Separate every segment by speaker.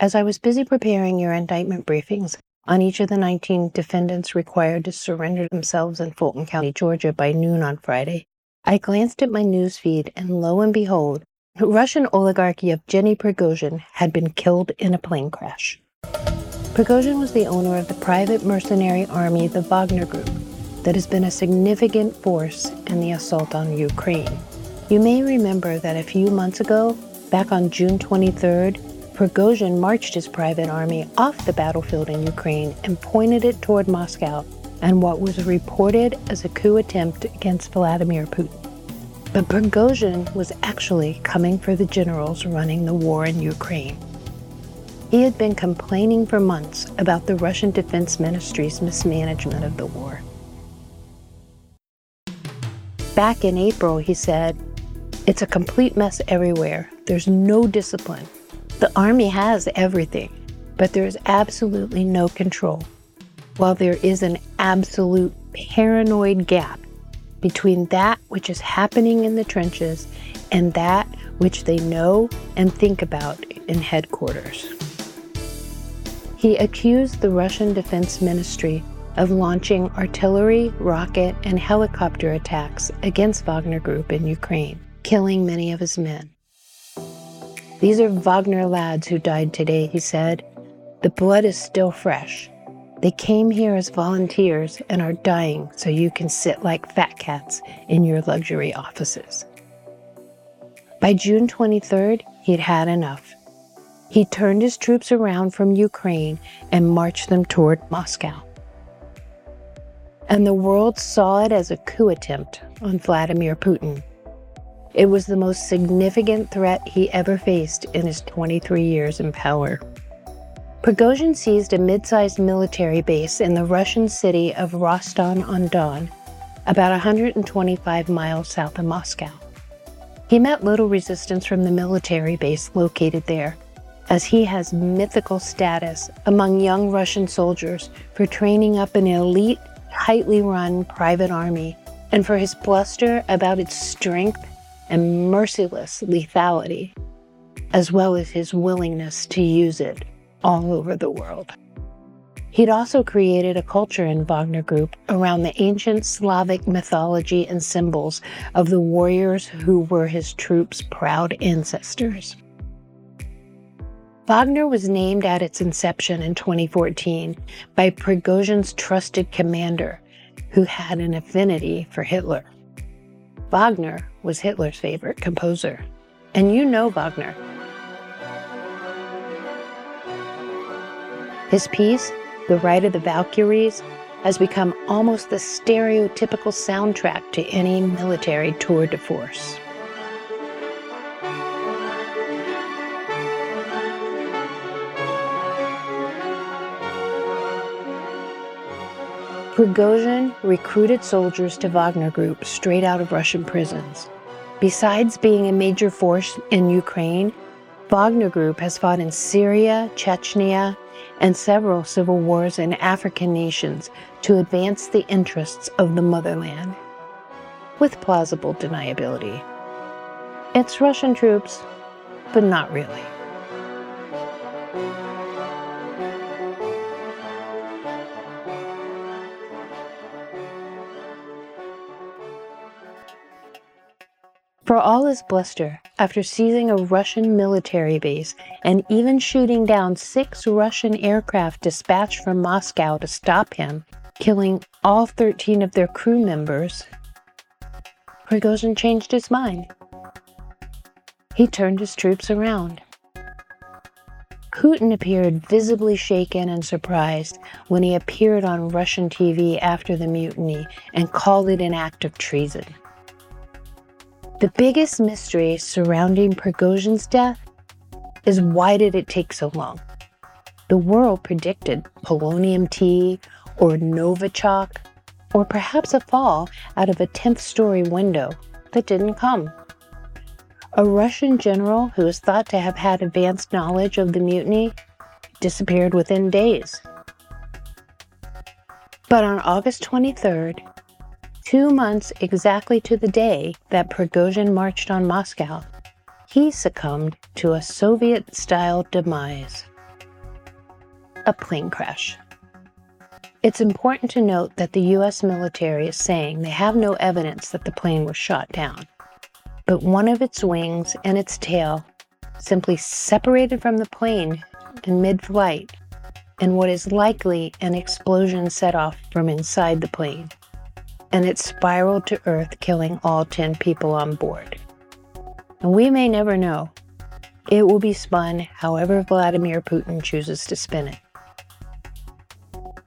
Speaker 1: As I was busy preparing your indictment briefings on each of the 19 defendants required to surrender themselves in Fulton County, Georgia by noon on Friday, I glanced at my news feed and lo and behold, the Russian oligarch Yevgeny Prigozhin had been killed in a plane crash. Prigozhin was the owner of the private mercenary army, the Wagner Group, that has been a significant force in the assault on Ukraine. You may remember that a few months ago, back on June 23rd, Prigozhin marched his private army off the battlefield in Ukraine and pointed it toward Moscow and what was reported as a coup attempt against Vladimir Putin. But Prigozhin was actually coming for the generals running the war in Ukraine. He had been complaining for months about the Russian Defense Ministry's mismanagement of the war. Back in April, he said, It's a complete mess everywhere. There's no discipline. The Army has everything, but there is absolutely no control. While there is an absolute paranoid gap between that which is happening in the trenches and that which they know and think about in headquarters. He accused the Russian Defense Ministry of launching artillery, rocket, and helicopter attacks against Wagner Group in Ukraine, killing many of his men. These are Wagner lads who died today, he said. The blood is still fresh. They came here as volunteers and are dying so you can sit like fat cats in your luxury offices. By June 23rd, he'd had enough. He turned his troops around from Ukraine and marched them toward Moscow. And the world saw it as a coup attempt on Vladimir Putin. It was the most significant threat he ever faced in his 23 years in power. Prigozhin seized a mid sized military base in the Russian city of Rostov on Don, about 125 miles south of Moscow. He met little resistance from the military base located there as he has mythical status among young Russian soldiers for training up an elite, tightly run private army and for his bluster about its strength and merciless lethality, as well as his willingness to use it all over the world. He'd also created a culture in Wagner Group around the ancient Slavic mythology and symbols of the warriors who were his troops' proud ancestors. Wagner was named at its inception in 2014 by Prigozhin's trusted commander, who had an affinity for Hitler. Wagner was Hitler's favorite composer. And you know Wagner. His piece, The Ride of the Valkyries, has become almost the stereotypical soundtrack to any military tour de force. Prigozhin recruited soldiers to Wagner Group straight out of Russian prisons. Besides being a major force in Ukraine, Wagner Group has fought in Syria, Chechnya, and several civil wars in African nations to advance the interests of the motherland, with plausible deniability. It's Russian troops, but not really. For all his bluster, after seizing a Russian military base and even shooting down six Russian aircraft dispatched from Moscow to stop him, killing all 13 of their crew members, Prigozhin changed his mind. He turned his troops around. Putin appeared visibly shaken and surprised when he appeared on Russian TV after the mutiny and called it an act of treason. The biggest mystery surrounding Prigozhin's death is why did it take so long? The world predicted polonium tea or Novichok, or perhaps a fall out of a 10th story window that didn't come. A Russian general who is thought to have had advanced knowledge of the mutiny disappeared within days. But on August 23rd, two months exactly to the day that Prigozhin marched on Moscow, he succumbed to a Soviet style demise. a plane crash. It's important to note that the US military is saying they have no evidence that the plane was shot down, but one of its wings and its tail simply separated from the plane in mid flight, and what is likely an explosion set off from inside the plane, and it spiraled to Earth, killing all 10 people on board. And we may never know. It will be spun however Vladimir Putin chooses to spin it.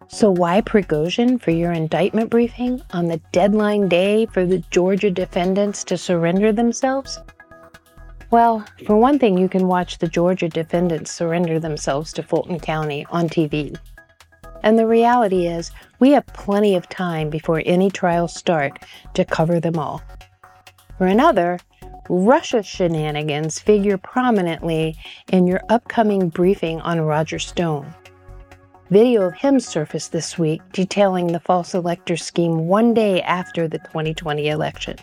Speaker 1: So, why Prigozhin for your indictment briefing on the deadline day for the Georgia defendants to surrender themselves? Well, for one thing, you can watch the Georgia defendants surrender themselves to Fulton County on TV. And the reality is, we have plenty of time before any trials start to cover them all. For another, Russia shenanigans figure prominently in your upcoming briefing on Roger Stone. Video of him surfaced this week detailing the false elector scheme one day after the 2020 election,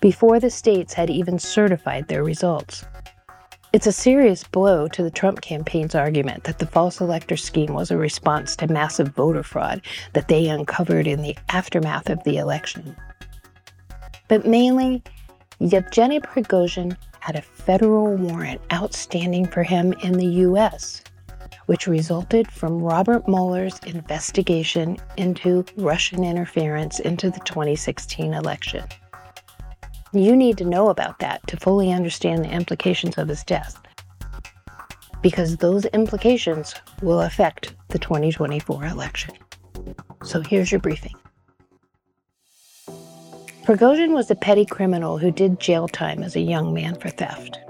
Speaker 1: before the states had even certified their results. It's a serious blow to the Trump campaign's argument that the false elector scheme was a response to massive voter fraud that they uncovered in the aftermath of the election. But mainly, Yevgeny Prigozhin had a federal warrant outstanding for him in the U.S which resulted from Robert Mueller's investigation into Russian interference into the 2016 election. You need to know about that to fully understand the implications of his death, because those implications will affect the 2024 election. So here's your briefing. Prigozhin was a petty criminal who did jail time as a young man for theft.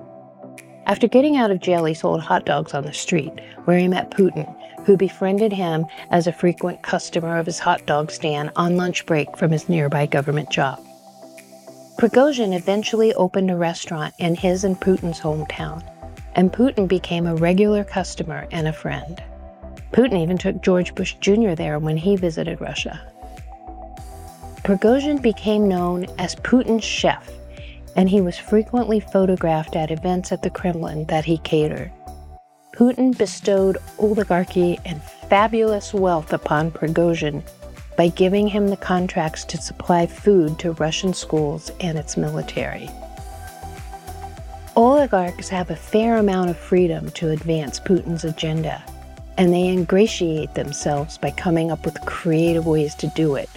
Speaker 1: After getting out of jail, he sold hot dogs on the street, where he met Putin, who befriended him as a frequent customer of his hot dog stand on lunch break from his nearby government job. Prigozhin eventually opened a restaurant in his and Putin's hometown, and Putin became a regular customer and a friend. Putin even took George Bush Jr. there when he visited Russia. Prigozhin became known as Putin's chef and he was frequently photographed at events at the Kremlin that he catered. Putin bestowed oligarchy and fabulous wealth upon Prigozhin by giving him the contracts to supply food to Russian schools and its military. Oligarchs have a fair amount of freedom to advance Putin's agenda, and they ingratiate themselves by coming up with creative ways to do it.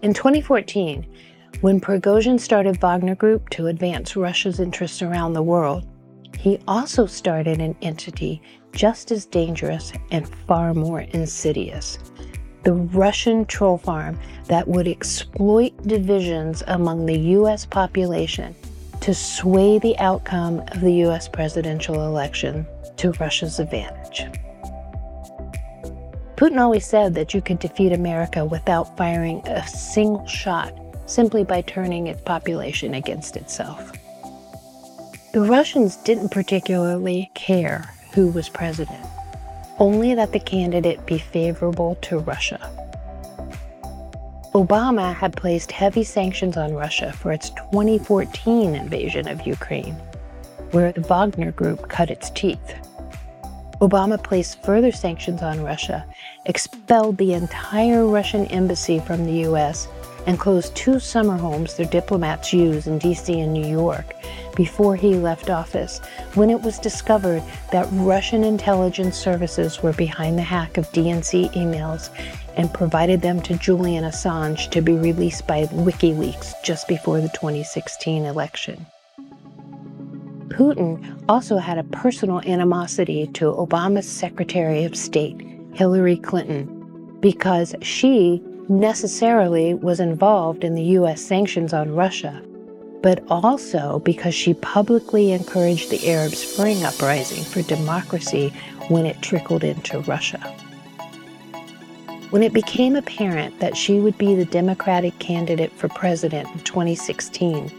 Speaker 1: In 2014, when Prigozhin started Wagner Group to advance Russia's interests around the world, he also started an entity just as dangerous and far more insidious the Russian troll farm that would exploit divisions among the U.S. population to sway the outcome of the U.S. presidential election to Russia's advantage. Putin always said that you could defeat America without firing a single shot simply by turning its population against itself. The Russians didn't particularly care who was president, only that the candidate be favorable to Russia. Obama had placed heavy sanctions on Russia for its 2014 invasion of Ukraine, where the Wagner Group cut its teeth. Obama placed further sanctions on Russia, expelled the entire Russian embassy from the US, and closed two summer homes their diplomats use in DC and New York before he left office when it was discovered that Russian intelligence services were behind the hack of DNC emails and provided them to Julian Assange to be released by WikiLeaks just before the 2016 election. Putin also had a personal animosity to Obama's Secretary of State, Hillary Clinton, because she necessarily was involved in the US sanctions on Russia, but also because she publicly encouraged the Arab Spring uprising for democracy when it trickled into Russia. When it became apparent that she would be the Democratic candidate for president in 2016,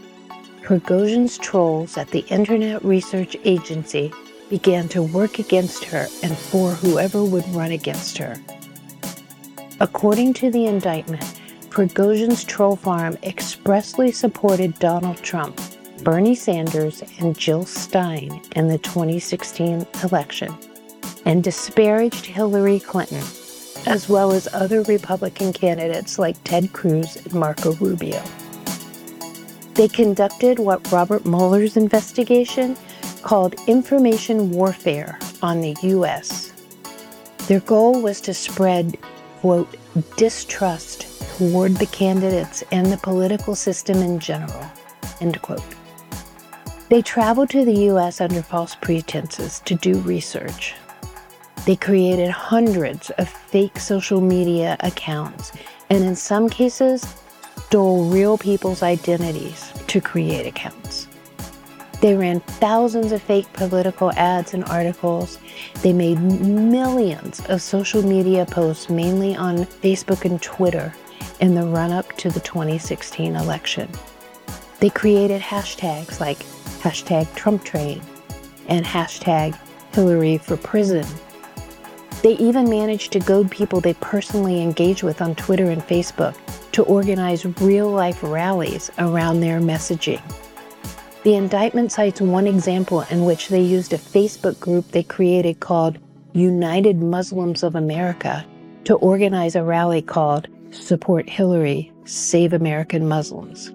Speaker 1: Prigozhin's trolls at the Internet Research Agency began to work against her and for whoever would run against her. According to the indictment, Prigozhin's troll farm expressly supported Donald Trump, Bernie Sanders, and Jill Stein in the 2016 election, and disparaged Hillary Clinton, as well as other Republican candidates like Ted Cruz and Marco Rubio. They conducted what Robert Mueller's investigation called information warfare on the U.S. Their goal was to spread, quote, distrust toward the candidates and the political system in general, end quote. They traveled to the U.S. under false pretenses to do research. They created hundreds of fake social media accounts and, in some cases, stole real people's identities to create accounts. They ran thousands of fake political ads and articles. They made millions of social media posts, mainly on Facebook and Twitter, in the run up to the 2016 election. They created hashtags like hashtag Trump train and hashtag Hillary for prison. They even managed to goad people they personally engage with on Twitter and Facebook to organize real life rallies around their messaging. The indictment cites one example in which they used a Facebook group they created called United Muslims of America to organize a rally called Support Hillary, Save American Muslims.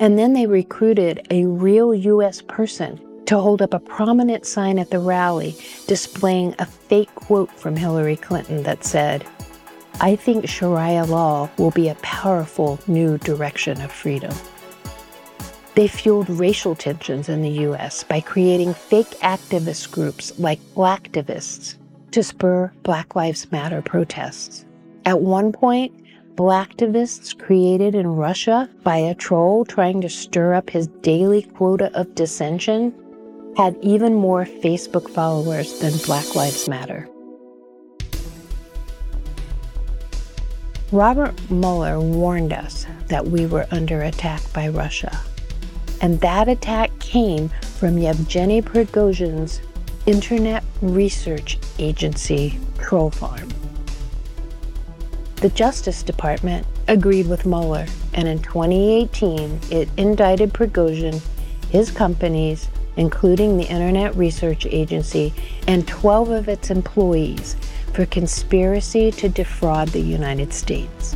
Speaker 1: And then they recruited a real U.S. person to hold up a prominent sign at the rally displaying a fake quote from Hillary Clinton that said, I think Sharia law will be a powerful new direction of freedom. They fueled racial tensions in the US by creating fake activist groups like Blacktivists to spur Black Lives Matter protests. At one point, Blacktivists created in Russia by a troll trying to stir up his daily quota of dissension had even more Facebook followers than Black Lives Matter. Robert Mueller warned us that we were under attack by Russia. And that attack came from Yevgeny Prigozhin's Internet Research Agency troll farm. The Justice Department agreed with Mueller, and in 2018, it indicted Prigozhin, his companies, including the Internet Research Agency, and 12 of its employees for conspiracy to defraud the United States.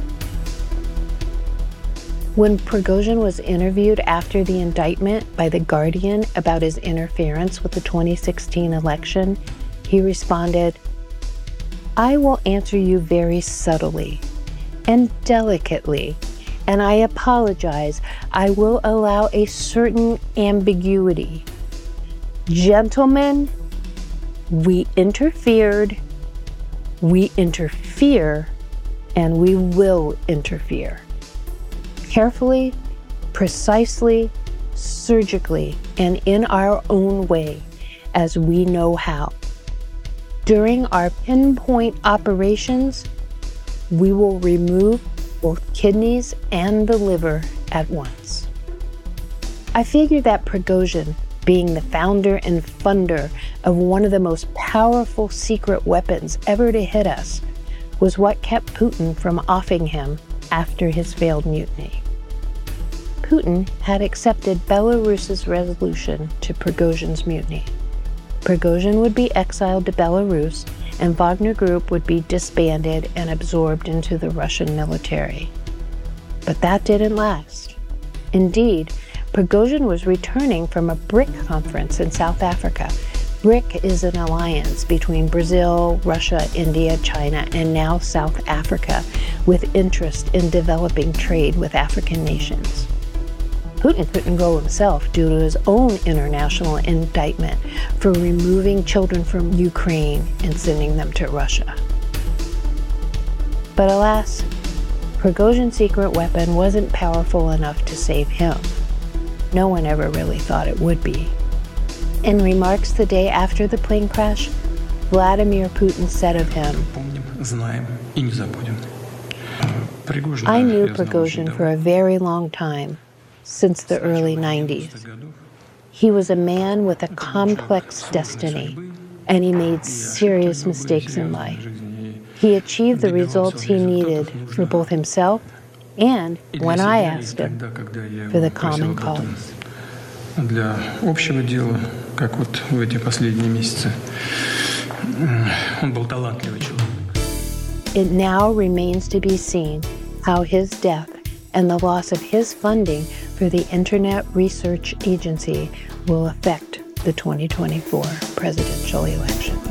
Speaker 1: When Prigozhin was interviewed after the indictment by The Guardian about his interference with the 2016 election, he responded, I will answer you very subtly and delicately, and I apologize. I will allow a certain ambiguity. Gentlemen, we interfered, we interfere, and we will interfere carefully, precisely, surgically, and in our own way as we know how. During our pinpoint operations, we will remove both kidneys and the liver at once. I figure that Prigozhin, being the founder and funder of one of the most powerful secret weapons ever to hit us, was what kept Putin from offing him after his failed mutiny. Putin had accepted Belarus's resolution to Prigozhin's mutiny. Prigozhin would be exiled to Belarus, and Wagner Group would be disbanded and absorbed into the Russian military. But that didn't last. Indeed, Prigozhin was returning from a BRIC conference in South Africa. BRIC is an alliance between Brazil, Russia, India, China, and now South Africa, with interest in developing trade with African nations. Putin couldn't go himself due to his own international indictment for removing children from Ukraine and sending them to Russia. But alas, Prigozhin's secret weapon wasn't powerful enough to save him. No one ever really thought it would be. In remarks the day after the plane crash, Vladimir Putin said of him, I knew Prigozhin for a very long time since the early 90s. He was a man with a complex destiny, and he made serious mistakes in life. He achieved the results he needed for both himself and, when I asked him, for the common cause.
Speaker 2: Для общего дела, как вот в эти последние месяцы Он был талантливый человек.
Speaker 1: It now remains to be seen how his death and the loss of his funding for the Internet Research Agency will affect the 2024 presidential election.